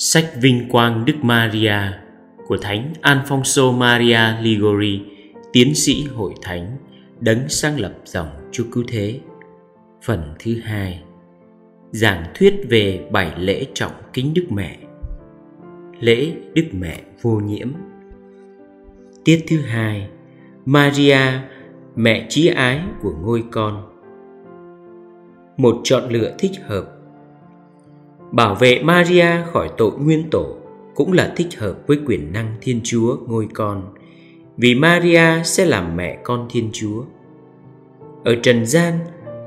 Sách Vinh Quang Đức Maria của Thánh Alfonso Maria Ligori, tiến sĩ hội thánh, đấng sáng lập dòng Chúa Cứu Thế. Phần thứ hai. Giảng thuyết về bảy lễ trọng kính Đức Mẹ. Lễ Đức Mẹ vô nhiễm. Tiết thứ hai. Maria, mẹ trí ái của ngôi con. Một chọn lựa thích hợp Bảo vệ Maria khỏi tội nguyên tổ cũng là thích hợp với quyền năng Thiên Chúa ngôi con, vì Maria sẽ làm mẹ con Thiên Chúa. Ở trần gian,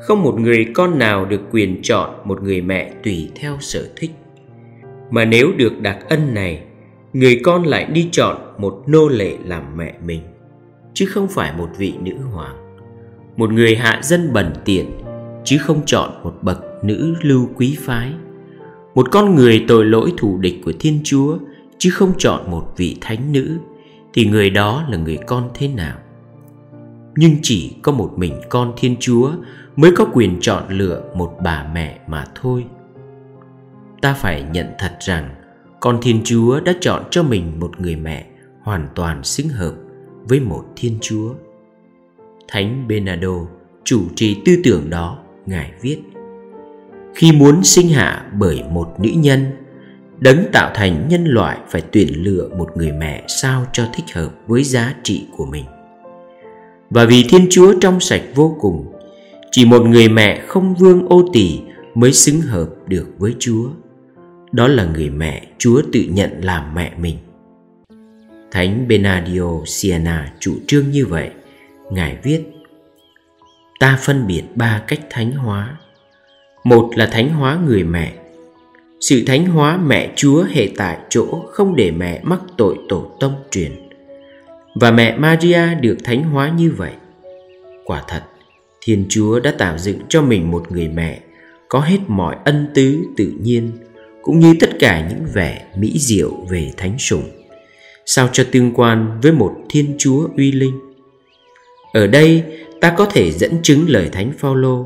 không một người con nào được quyền chọn một người mẹ tùy theo sở thích. Mà nếu được đặc ân này, người con lại đi chọn một nô lệ làm mẹ mình, chứ không phải một vị nữ hoàng, một người hạ dân bẩn tiện, chứ không chọn một bậc nữ lưu quý phái một con người tội lỗi thù địch của Thiên Chúa chứ không chọn một vị thánh nữ thì người đó là người con thế nào? Nhưng chỉ có một mình con Thiên Chúa mới có quyền chọn lựa một bà mẹ mà thôi. Ta phải nhận thật rằng con Thiên Chúa đã chọn cho mình một người mẹ hoàn toàn xứng hợp với một Thiên Chúa. Thánh benado chủ trì tư tưởng đó, Ngài viết khi muốn sinh hạ bởi một nữ nhân, đấng tạo thành nhân loại phải tuyển lựa một người mẹ sao cho thích hợp với giá trị của mình. Và vì thiên chúa trong sạch vô cùng, chỉ một người mẹ không vương ô tỳ mới xứng hợp được với chúa. Đó là người mẹ chúa tự nhận làm mẹ mình. Thánh benadio siena chủ trương như vậy. Ngài viết, ta phân biệt ba cách thánh hóa một là thánh hóa người mẹ. Sự thánh hóa mẹ Chúa hệ tại chỗ không để mẹ mắc tội tổ tông truyền. Và mẹ Maria được thánh hóa như vậy. Quả thật, Thiên Chúa đã tạo dựng cho mình một người mẹ Có hết mọi ân tứ tự nhiên Cũng như tất cả những vẻ mỹ diệu về thánh sủng Sao cho tương quan với một Thiên Chúa uy linh. Ở đây ta có thể dẫn chứng lời Thánh Phaolô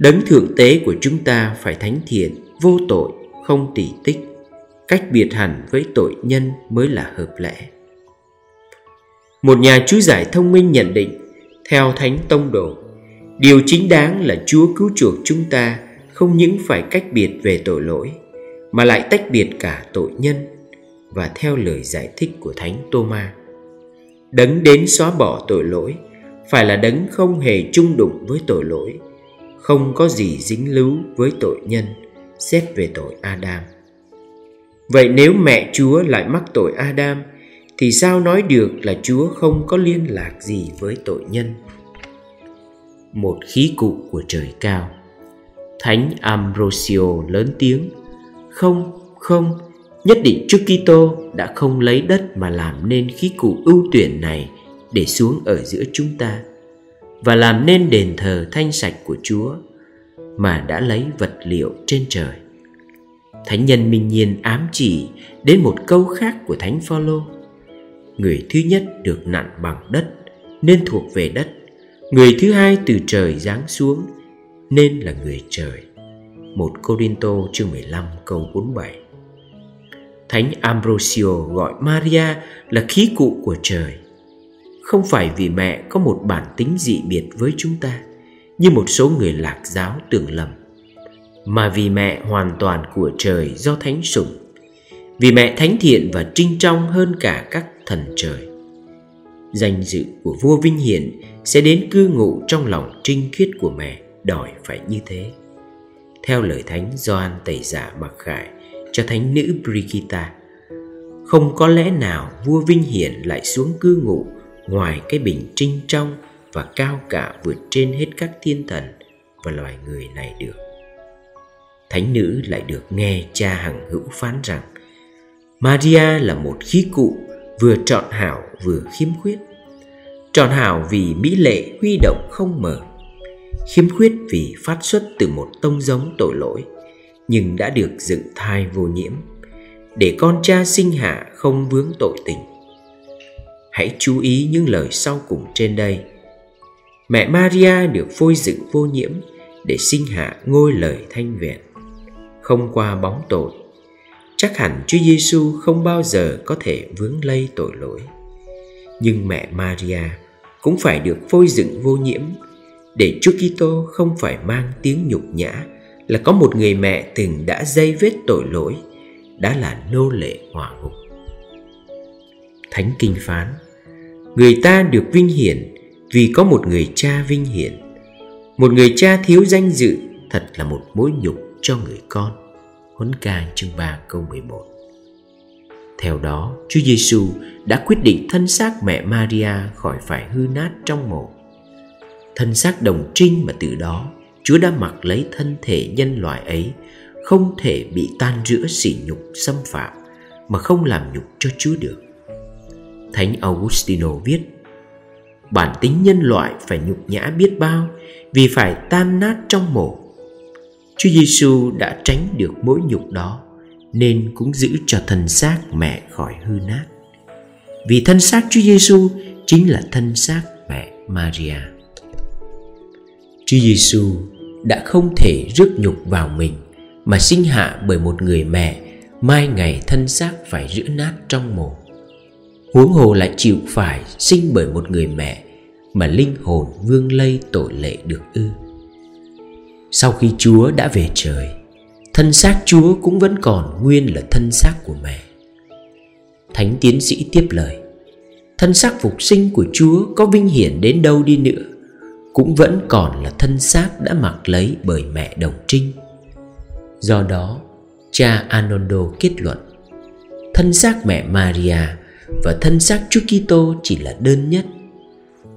Đấng thượng tế của chúng ta phải thánh thiện, vô tội, không tỉ tích, cách biệt hẳn với tội nhân mới là hợp lẽ. Một nhà chú giải thông minh nhận định, theo Thánh Tông Đồ, điều chính đáng là Chúa cứu chuộc chúng ta không những phải cách biệt về tội lỗi, mà lại tách biệt cả tội nhân và theo lời giải thích của Thánh Tô-ma. Đấng đến xóa bỏ tội lỗi phải là đấng không hề chung đụng với tội lỗi không có gì dính líu với tội nhân xét về tội Adam. Vậy nếu mẹ Chúa lại mắc tội Adam thì sao nói được là Chúa không có liên lạc gì với tội nhân? Một khí cụ của trời cao. Thánh Ambrosio lớn tiếng: "Không, không, nhất định Chúa Kitô đã không lấy đất mà làm nên khí cụ ưu tuyển này để xuống ở giữa chúng ta." Và làm nên đền thờ thanh sạch của Chúa mà đã lấy vật liệu trên trời. Thánh nhân minh nhiên ám chỉ đến một câu khác của Thánh Phaolô. Người thứ nhất được nặn bằng đất nên thuộc về đất, người thứ hai từ trời giáng xuống nên là người trời. Một Corinto chương 15 câu 47 Thánh Ambrosio gọi Maria là khí cụ của trời – không phải vì mẹ có một bản tính dị biệt với chúng ta, như một số người lạc giáo tưởng lầm, mà vì mẹ hoàn toàn của trời do thánh sủng, vì mẹ thánh thiện và trinh trong hơn cả các thần trời. Danh dự của vua vinh hiển sẽ đến cư ngụ trong lòng trinh khiết của mẹ đòi phải như thế. Theo lời thánh Gioan tẩy giả mặc khải cho thánh nữ Brigitta, không có lẽ nào vua vinh hiển lại xuống cư ngụ ngoài cái bình trinh trong và cao cả vượt trên hết các thiên thần và loài người này được. Thánh nữ lại được nghe cha hằng hữu phán rằng, maria là một khí cụ vừa trọn hảo vừa khiếm khuyết. Trọn hảo vì mỹ lệ huy động không mở khiếm khuyết vì phát xuất từ một tông giống tội lỗi, nhưng đã được dựng thai vô nhiễm. Để con cha sinh hạ không vướng tội tình hãy chú ý những lời sau cùng trên đây mẹ maria được phôi dựng vô nhiễm để sinh hạ ngôi lời thanh vẹn không qua bóng tội chắc hẳn Chúa Giêsu không bao giờ có thể vướng lây tội lỗi. Nhưng mẹ Maria cũng phải được phôi dựng vô nhiễm để Chúa Kitô không phải mang tiếng nhục nhã là có một người mẹ từng đã dây vết tội lỗi, đã là nô lệ hỏa ngục. Thánh Kinh phán Người ta được vinh hiển vì có một người cha vinh hiển Một người cha thiếu danh dự thật là một mối nhục cho người con Huấn ca chương 3 câu 11 Theo đó, Chúa Giêsu đã quyết định thân xác mẹ Maria khỏi phải hư nát trong mộ. Thân xác đồng trinh mà từ đó Chúa đã mặc lấy thân thể nhân loại ấy không thể bị tan rữa sỉ nhục xâm phạm mà không làm nhục cho Chúa được. Thánh Augustino viết, Bản tính nhân loại phải nhục nhã biết bao Vì phải tan nát trong mổ. Chúa Giêsu đã tránh được mỗi nhục đó Nên cũng giữ cho thân xác mẹ khỏi hư nát. Vì thân xác Chúa Giêsu chính là thân xác mẹ Maria. Chúa Giêsu đã không thể rước nhục vào mình Mà sinh hạ bởi một người mẹ, Mai ngày thân xác phải rữa nát trong mồ huống hồ lại chịu phải sinh bởi một người mẹ mà linh hồn vương lây tội lệ được ư. Sau khi chúa đã về trời, thân xác chúa cũng vẫn còn nguyên là thân xác của mẹ. Thánh tiến sĩ tiếp lời, thân xác phục sinh của chúa có vinh hiển đến đâu đi nữa, cũng vẫn còn là thân xác đã mặc lấy bởi mẹ đồng trinh. Do đó, cha anondo kết luận, thân xác mẹ maria và thân xác Chúa Kitô chỉ là đơn nhất.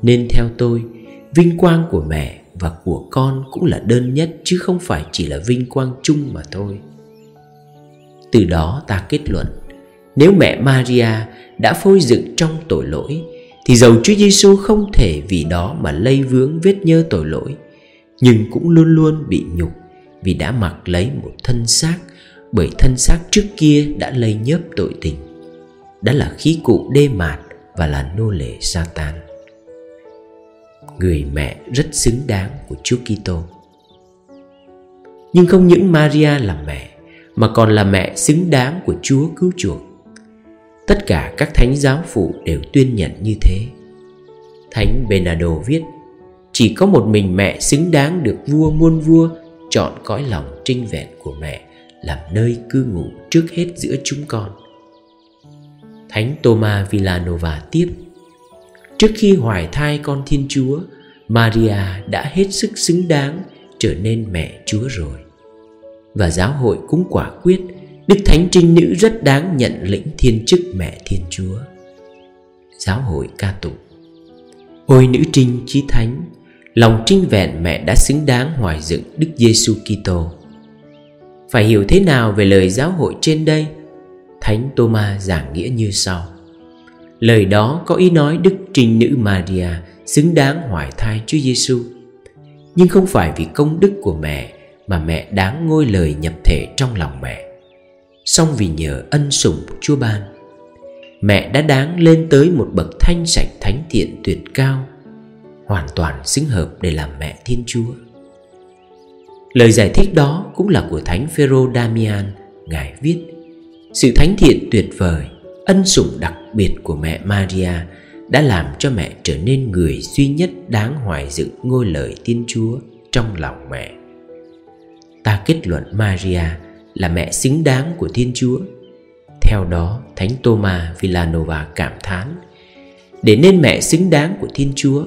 Nên theo tôi, vinh quang của mẹ và của con cũng là đơn nhất chứ không phải chỉ là vinh quang chung mà thôi. Từ đó ta kết luận, nếu mẹ Maria đã phôi dựng trong tội lỗi thì dầu Chúa Giêsu không thể vì đó mà lây vướng vết nhơ tội lỗi, nhưng cũng luôn luôn bị nhục vì đã mặc lấy một thân xác bởi thân xác trước kia đã lây nhớp tội tình đã là khí cụ đê mạt và là nô lệ Satan. Người mẹ rất xứng đáng của Chúa Kitô. Nhưng không những Maria là mẹ, mà còn là mẹ xứng đáng của Chúa cứu chuộc. Tất cả các thánh giáo phụ đều tuyên nhận như thế. Thánh Bernardo viết: Chỉ có một mình mẹ xứng đáng được vua muôn vua chọn cõi lòng trinh vẹn của mẹ làm nơi cư ngụ trước hết giữa chúng con Thánh Thomas Villanova tiếp. Trước khi hoài thai con Thiên Chúa, Maria đã hết sức xứng đáng trở nên mẹ Chúa rồi. Và giáo hội cũng quả quyết, Đức Thánh Trinh Nữ rất đáng nhận lĩnh thiên chức mẹ Thiên Chúa. Giáo hội ca tụng. Ôi nữ trinh chí thánh, Lòng trinh vẹn mẹ đã xứng đáng hoài dựng Đức Giêsu Kitô. Phải hiểu thế nào về lời giáo hội trên đây? Thánh Thomas giảng nghĩa như sau Lời đó có ý nói Đức Trinh Nữ Maria xứng đáng hoài thai Chúa Giêsu, nhưng không phải vì công đức của mẹ mà mẹ đáng ngôi lời nhập thể trong lòng mẹ, song vì nhờ ân sủng Chúa ban. Mẹ đã đáng lên tới một bậc thanh sạch thánh thiện tuyệt cao, hoàn toàn xứng hợp để làm mẹ Thiên Chúa. Lời giải thích đó cũng là của Thánh Phêrô Damian, ngài viết: sự thánh thiện tuyệt vời, Ân sủng đặc biệt của mẹ Maria Đã làm cho mẹ trở nên người duy nhất đáng hoài dự ngôi lời Thiên Chúa trong lòng mẹ. Ta kết luận Maria là mẹ xứng đáng của Thiên Chúa. Theo đó, Thánh Thomas Villanova cảm thán, Để nên mẹ xứng đáng của Thiên Chúa,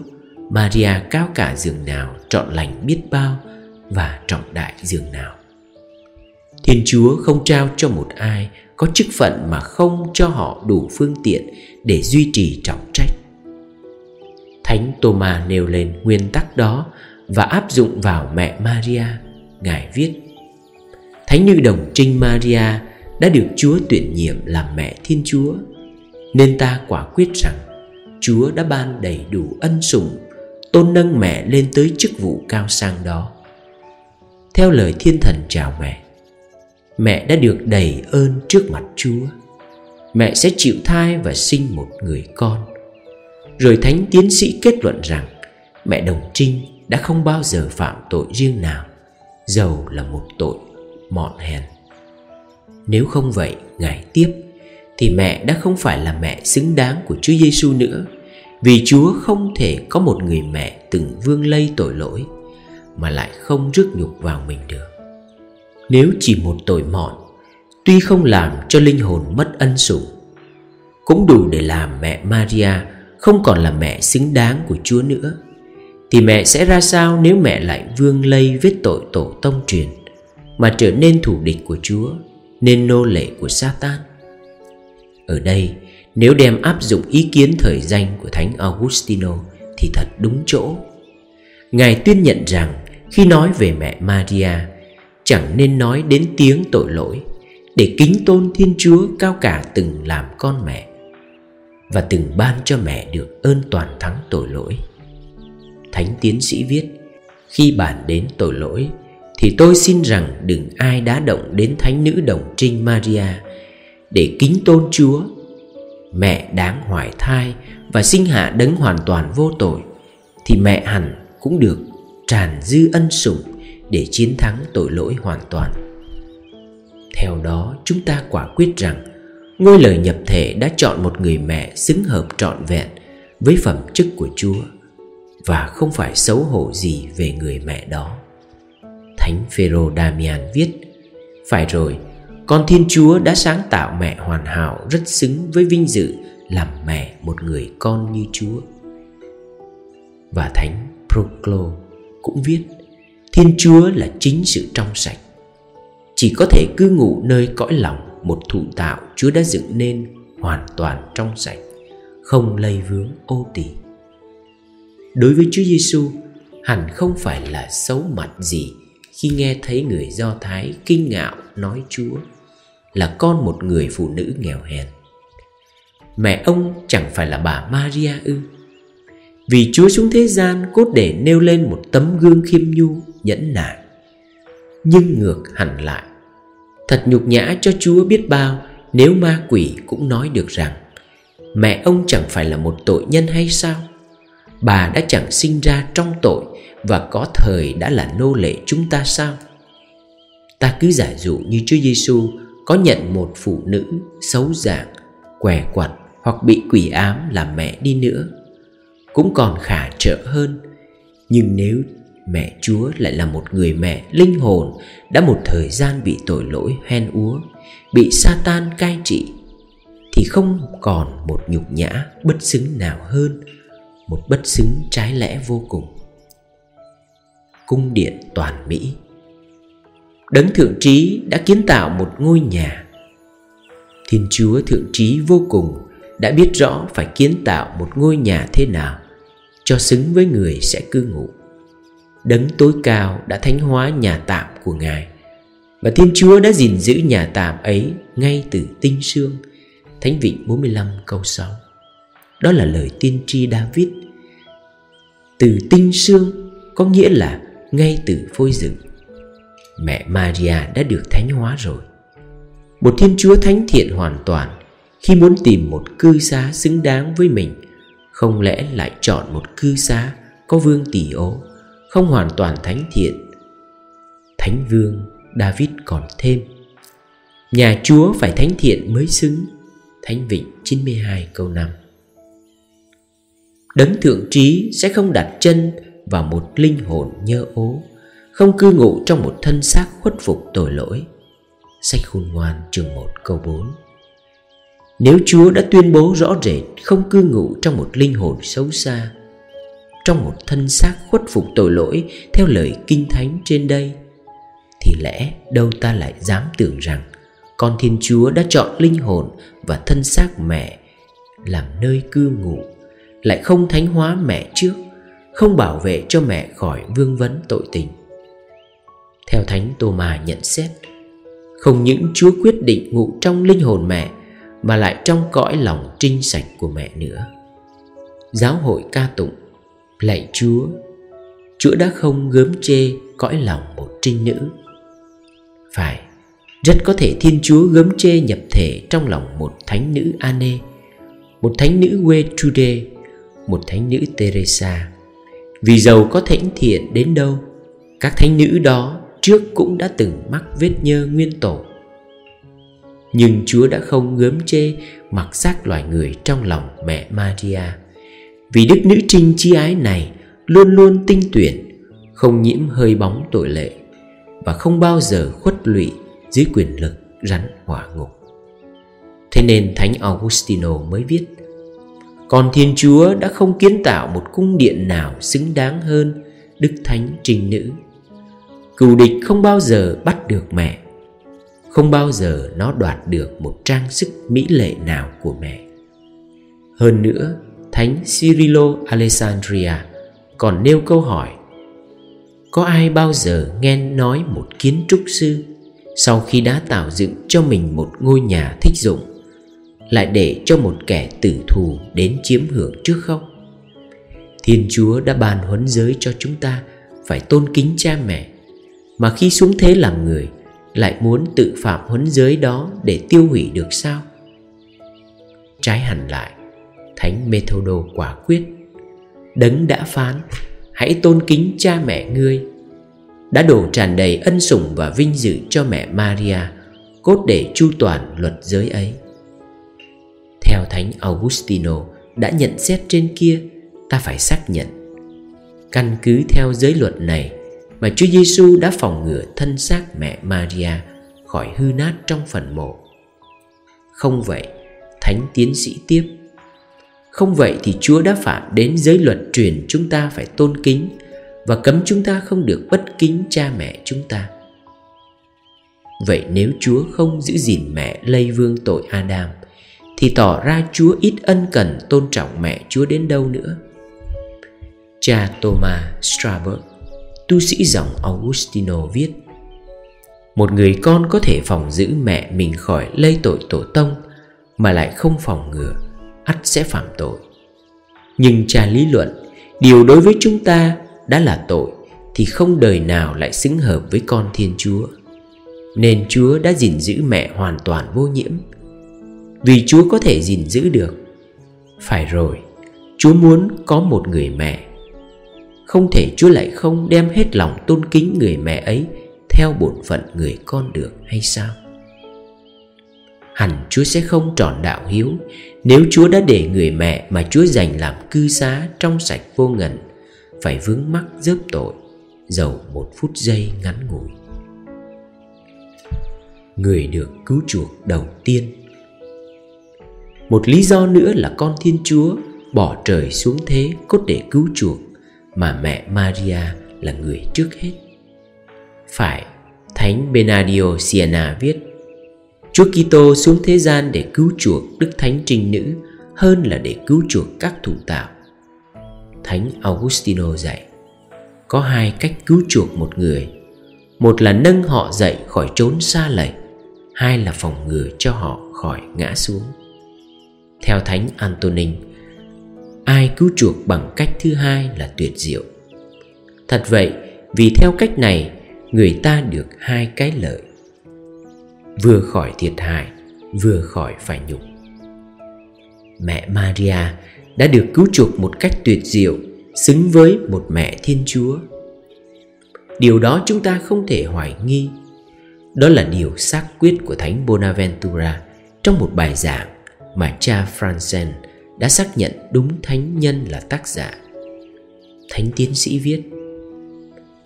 Maria cao cả giường nào, trọn lành biết bao và trọng đại giường nào. Thiên Chúa không trao cho một ai có chức phận mà không cho họ đủ phương tiện để duy trì trọng trách. Thánh Thomas nêu lên nguyên tắc đó và áp dụng vào mẹ Maria. Ngài viết: Thánh nữ đồng trinh Maria đã được Chúa tuyển nhiệm làm mẹ Thiên Chúa, nên ta quả quyết rằng Chúa đã ban đầy đủ ân sủng, tôn nâng mẹ lên tới chức vụ cao sang đó. Theo lời thiên thần chào mẹ, mẹ đã được đầy ơn trước mặt Chúa. Mẹ sẽ chịu thai và sinh một người con. Rồi thánh tiến sĩ kết luận rằng mẹ Đồng Trinh đã không bao giờ phạm tội riêng nào, dầu là một tội mọn hèn. Nếu không vậy, Ngài tiếp Thì mẹ đã không phải là mẹ xứng đáng của Chúa Giêsu nữa Vì Chúa không thể có một người mẹ từng vương lây tội lỗi Mà lại không rước nhục vào mình được nếu chỉ một tội mọn, Tuy không làm cho linh hồn mất ân sủng, Cũng đủ để làm mẹ Maria không còn là mẹ xứng đáng của Chúa nữa, Thì mẹ sẽ ra sao nếu mẹ lại vương lây vết tội tổ tông truyền Mà trở nên thủ địch của Chúa, Nên nô lệ của Satan? Ở đây, nếu đem áp dụng ý kiến thời danh của Thánh Augustino Thì thật đúng chỗ. Ngài tuyên nhận rằng khi nói về mẹ Maria Chẳng nên nói đến tiếng tội lỗi, Để kính tôn Thiên Chúa cao cả từng làm con mẹ, và từng ban cho mẹ được ơn toàn thắng tội lỗi. Thánh tiến sĩ viết, khi bàn đến tội lỗi, thì tôi xin rằng đừng ai đã động đến thánh nữ đồng trinh maria để kính tôn chúa. Mẹ đáng hoài thai và sinh hạ đấng hoàn toàn vô tội, thì mẹ hẳn cũng được tràn dư ân sủng để chiến thắng tội lỗi hoàn toàn theo đó chúng ta quả quyết rằng Ngôi lời nhập thể đã chọn một người mẹ xứng hợp trọn vẹn với phẩm chức của Chúa và không phải xấu hổ gì về người mẹ đó. Thánh Phêrô Damian viết: Phải rồi, con Thiên Chúa đã sáng tạo mẹ hoàn hảo rất xứng với vinh dự làm mẹ một người con như Chúa. Và Thánh Proclo cũng viết: Thiên Chúa là chính sự trong sạch, chỉ có thể cư ngụ nơi cõi lòng một thụ tạo Chúa đã dựng nên hoàn toàn trong sạch, không lây vướng ô tỳ. Đối với Chúa Giêsu, hẳn không phải là xấu mặt gì khi nghe thấy người Do Thái kinh ngạo nói Chúa là con một người phụ nữ nghèo hèn. Mẹ ông chẳng phải là bà Maria ư? Vì Chúa xuống thế gian cốt để nêu lên một tấm gương khiêm nhu, nhẫn nại. Nhưng ngược hẳn lại, Thật nhục nhã cho Chúa biết bao Nếu ma quỷ cũng nói được rằng Mẹ ông chẳng phải là một tội nhân hay sao? Bà đã chẳng sinh ra trong tội Và có thời đã là nô lệ chúng ta sao? Ta cứ giả dụ như Chúa Giêsu có nhận một phụ nữ xấu dạng, què quặt hoặc bị quỷ ám làm mẹ đi nữa cũng còn khả trợ hơn. Nhưng nếu mẹ Chúa lại là một người mẹ linh hồn đã một thời gian bị tội lỗi hen úa, bị Satan cai trị thì không còn một nhục nhã bất xứng nào hơn, một bất xứng trái lẽ vô cùng. Cung điện toàn Mỹ. Đấng Thượng Trí đã kiến tạo một ngôi nhà. Thiên Chúa Thượng Trí vô cùng đã biết rõ phải kiến tạo một ngôi nhà thế nào cho xứng với người sẽ cư ngụ. Đấng tối cao đã thánh hóa nhà tạm của Ngài. Và Thiên Chúa đã gìn giữ nhà tạm ấy ngay từ tinh sương. Thánh vị 45 câu 6 Đó là lời tiên tri David. Từ tinh sương có nghĩa là ngay từ phôi dựng. Mẹ Maria đã được thánh hóa rồi. Một Thiên Chúa thánh thiện hoàn toàn Khi muốn tìm một cư xá xứng đáng với mình, Không lẽ lại chọn một cư xá có vương tỷ ố? Không hoàn toàn thánh thiện. Thánh vương david còn thêm, nhà chúa phải thánh thiện mới xứng. Thánh vịnh 92 câu 5 đấng thượng trí sẽ không đặt chân vào một linh hồn nhơ ố, không cư ngụ trong một thân xác khuất phục tội lỗi. Sách khôn ngoan chương 1 câu 4 nếu Chúa đã tuyên bố rõ rệt không cư ngụ trong một linh hồn xấu xa trong một thân xác khuất phục tội lỗi theo lời kinh thánh trên đây. Thì lẽ đâu ta lại dám tưởng rằng con thiên chúa đã chọn linh hồn và thân xác mẹ làm nơi cư ngụ, lại không thánh hóa mẹ trước, không bảo vệ cho mẹ khỏi vương vấn tội tình? Theo thánh tô ma nhận xét, không những chúa quyết định ngụ trong linh hồn mẹ, mà lại trong cõi lòng trinh sạch của mẹ nữa. Giáo hội ca tụng Lạy Chúa Chúa đã không gớm chê cõi lòng một trinh nữ. Phải, Rất có thể Thiên Chúa gớm chê nhập thể trong lòng một thánh nữ Anne Một thánh nữ Trude Một thánh nữ Teresa. Vì giàu có thánh thiện đến đâu, Các thánh nữ đó trước cũng đã từng mắc vết nhơ nguyên tổ Nhưng Chúa đã không gớm chê mặc xác loài người trong lòng mẹ Maria. Vì đức nữ trinh chi ái này luôn luôn tinh tuyển, Không nhiễm hơi bóng tội lệ Và không bao giờ khuất lụy dưới quyền lực rắn hỏa ngục. Thế nên Thánh Augustino mới viết, Còn Thiên Chúa đã không kiến tạo một cung điện nào xứng đáng hơn Đức Thánh Trinh Nữ. Cừu địch không bao giờ bắt được mẹ, Không bao giờ nó đoạt được một trang sức mỹ lệ nào của mẹ. Hơn nữa Thánh Cyrilo Alexandria còn nêu câu hỏi, Có ai bao giờ nghe nói một kiến trúc sư Sau khi đã tạo dựng cho mình một ngôi nhà thích dụng Lại để cho một kẻ tử thù đến chiếm hưởng trước không? Thiên Chúa đã ban huấn giới cho chúng ta Phải tôn kính cha mẹ, mà khi xuống thế làm người lại muốn tự phạm huấn giới đó để tiêu hủy được sao? Trái hẳn lại thánh methodo quả quyết đấng đã phán hãy tôn kính cha mẹ ngươi đã đổ tràn đầy ân sủng và vinh dự cho mẹ maria cốt để chu toàn luật giới ấy theo thánh augustino đã nhận xét trên kia ta phải xác nhận căn cứ theo giới luật này mà Chúa Giêsu đã phòng ngừa thân xác mẹ Maria khỏi hư nát trong phần mộ. Không vậy, Thánh tiến sĩ tiếp. Không vậy thì Chúa đã phạm đến giới luật truyền chúng ta phải tôn kính và cấm chúng ta không được bất kính cha mẹ chúng ta. Vậy nếu Chúa không giữ gìn mẹ lây vương tội Adam, thì tỏ ra Chúa ít ân cần tôn trọng mẹ Chúa đến đâu nữa. Cha Thomas Strasberg tu sĩ dòng Augustino viết, Một người con có thể phòng giữ mẹ mình khỏi lây tội tổ tông Mà lại không phòng ngừa ắt sẽ phạm tội. Nhưng cha lý luận, Điều đối với chúng ta đã là tội Thì không đời nào lại xứng hợp với con Thiên Chúa. Nên Chúa đã gìn giữ mẹ hoàn toàn vô nhiễm. Vì Chúa có thể gìn giữ được. Phải rồi, Chúa muốn có một người mẹ. Không thể Chúa lại không đem hết lòng tôn kính người mẹ ấy Theo bổn phận người con được hay sao? Hẳn Chúa sẽ không tròn đạo hiếu nếu Chúa đã để người mẹ mà Chúa dành làm cư xá trong sạch vô ngần Phải vướng mắc dớp tội Dầu một phút giây ngắn ngủi Người được cứu chuộc đầu tiên Một lý do nữa là con Thiên Chúa bỏ trời xuống thế cốt để cứu chuộc mà mẹ Maria là người trước hết. Phải, Thánh Benadio Siena viết Chúa Kitô xuống thế gian để cứu chuộc Đức Thánh Trinh Nữ hơn là để cứu chuộc các thủ tạo. Thánh Augustino dạy, Có hai cách cứu chuộc một người. Một là nâng họ dậy khỏi trốn xa lầy, Hai là phòng ngừa cho họ khỏi ngã xuống. Theo Thánh Antonin, ai cứu chuộc bằng cách thứ hai là tuyệt diệu. Thật vậy, vì theo cách này, người ta được hai cái lợi vừa khỏi thiệt hại, vừa khỏi phải nhục. Mẹ maria đã được cứu chuộc một cách tuyệt diệu, xứng với một mẹ thiên chúa. Điều đó chúng ta không thể hoài nghi. Đó là điều xác quyết của thánh bonaventura trong một bài giảng mà cha francen đã xác nhận đúng thánh nhân là tác giả. Thánh tiến sĩ viết,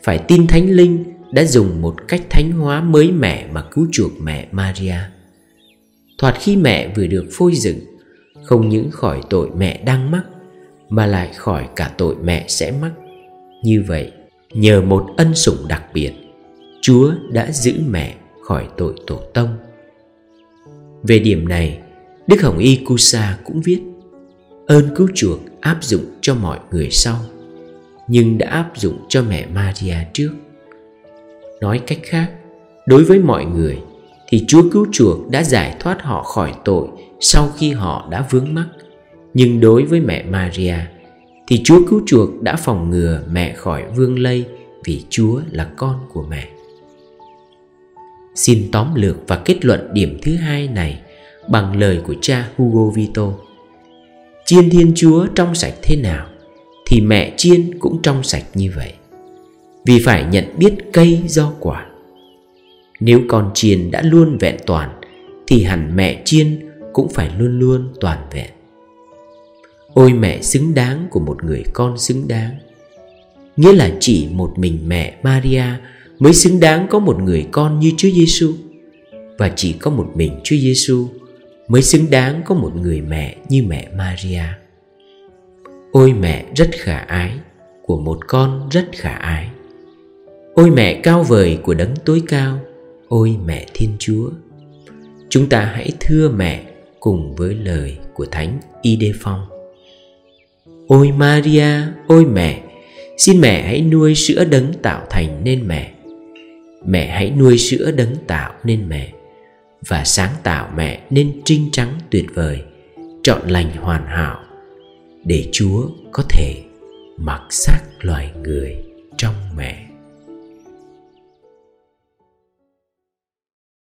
phải tin thánh linh đã dùng một cách thánh hóa mới mẻ mà cứu chuộc mẹ maria. Thoạt khi mẹ vừa được phôi dựng, không những khỏi tội mẹ đang mắc, mà lại khỏi cả tội mẹ sẽ mắc. Như vậy, nhờ một ân sủng đặc biệt, chúa đã giữ mẹ khỏi tội tổ tông. Về điểm này, đức hồng y kusa cũng viết, ơn cứu chuộc áp dụng cho mọi người sau, nhưng đã áp dụng cho mẹ maria trước nói cách khác, đối với mọi người, thì chúa cứu chuộc đã giải thoát họ khỏi tội sau khi họ đã vướng mắc. Nhưng đối với mẹ maria, thì chúa cứu chuộc đã phòng ngừa mẹ khỏi vương lây vì chúa là con của mẹ. Xin tóm lược và kết luận điểm thứ hai này bằng lời của cha hugo vito. Chiên thiên chúa trong sạch thế nào, thì mẹ chiên cũng trong sạch như vậy vì phải nhận biết cây do quả nếu con chiên đã luôn vẹn toàn, thì hẳn mẹ chiên cũng phải luôn luôn toàn vẹn ôi mẹ xứng đáng của một người con xứng đáng nghĩa là chỉ một mình mẹ Maria mới xứng đáng có một người con như Chúa Giêsu và chỉ có một mình Chúa Giêsu mới xứng đáng có một người mẹ như mẹ Maria. Ôi mẹ rất khả ái, của một con rất khả ái. Ôi mẹ cao vời của đấng tối cao, ôi mẹ Thiên Chúa. Chúng ta hãy thưa mẹ cùng với lời của Thánh Idephon. Ôi Maria, ôi mẹ, xin mẹ hãy nuôi sữa đấng tạo thành nên mẹ. Mẹ hãy nuôi sữa đấng tạo nên mẹ và sáng tạo mẹ nên trinh trắng tuyệt vời trọn lành hoàn hảo để chúa có thể mặc xác loài người trong mẹ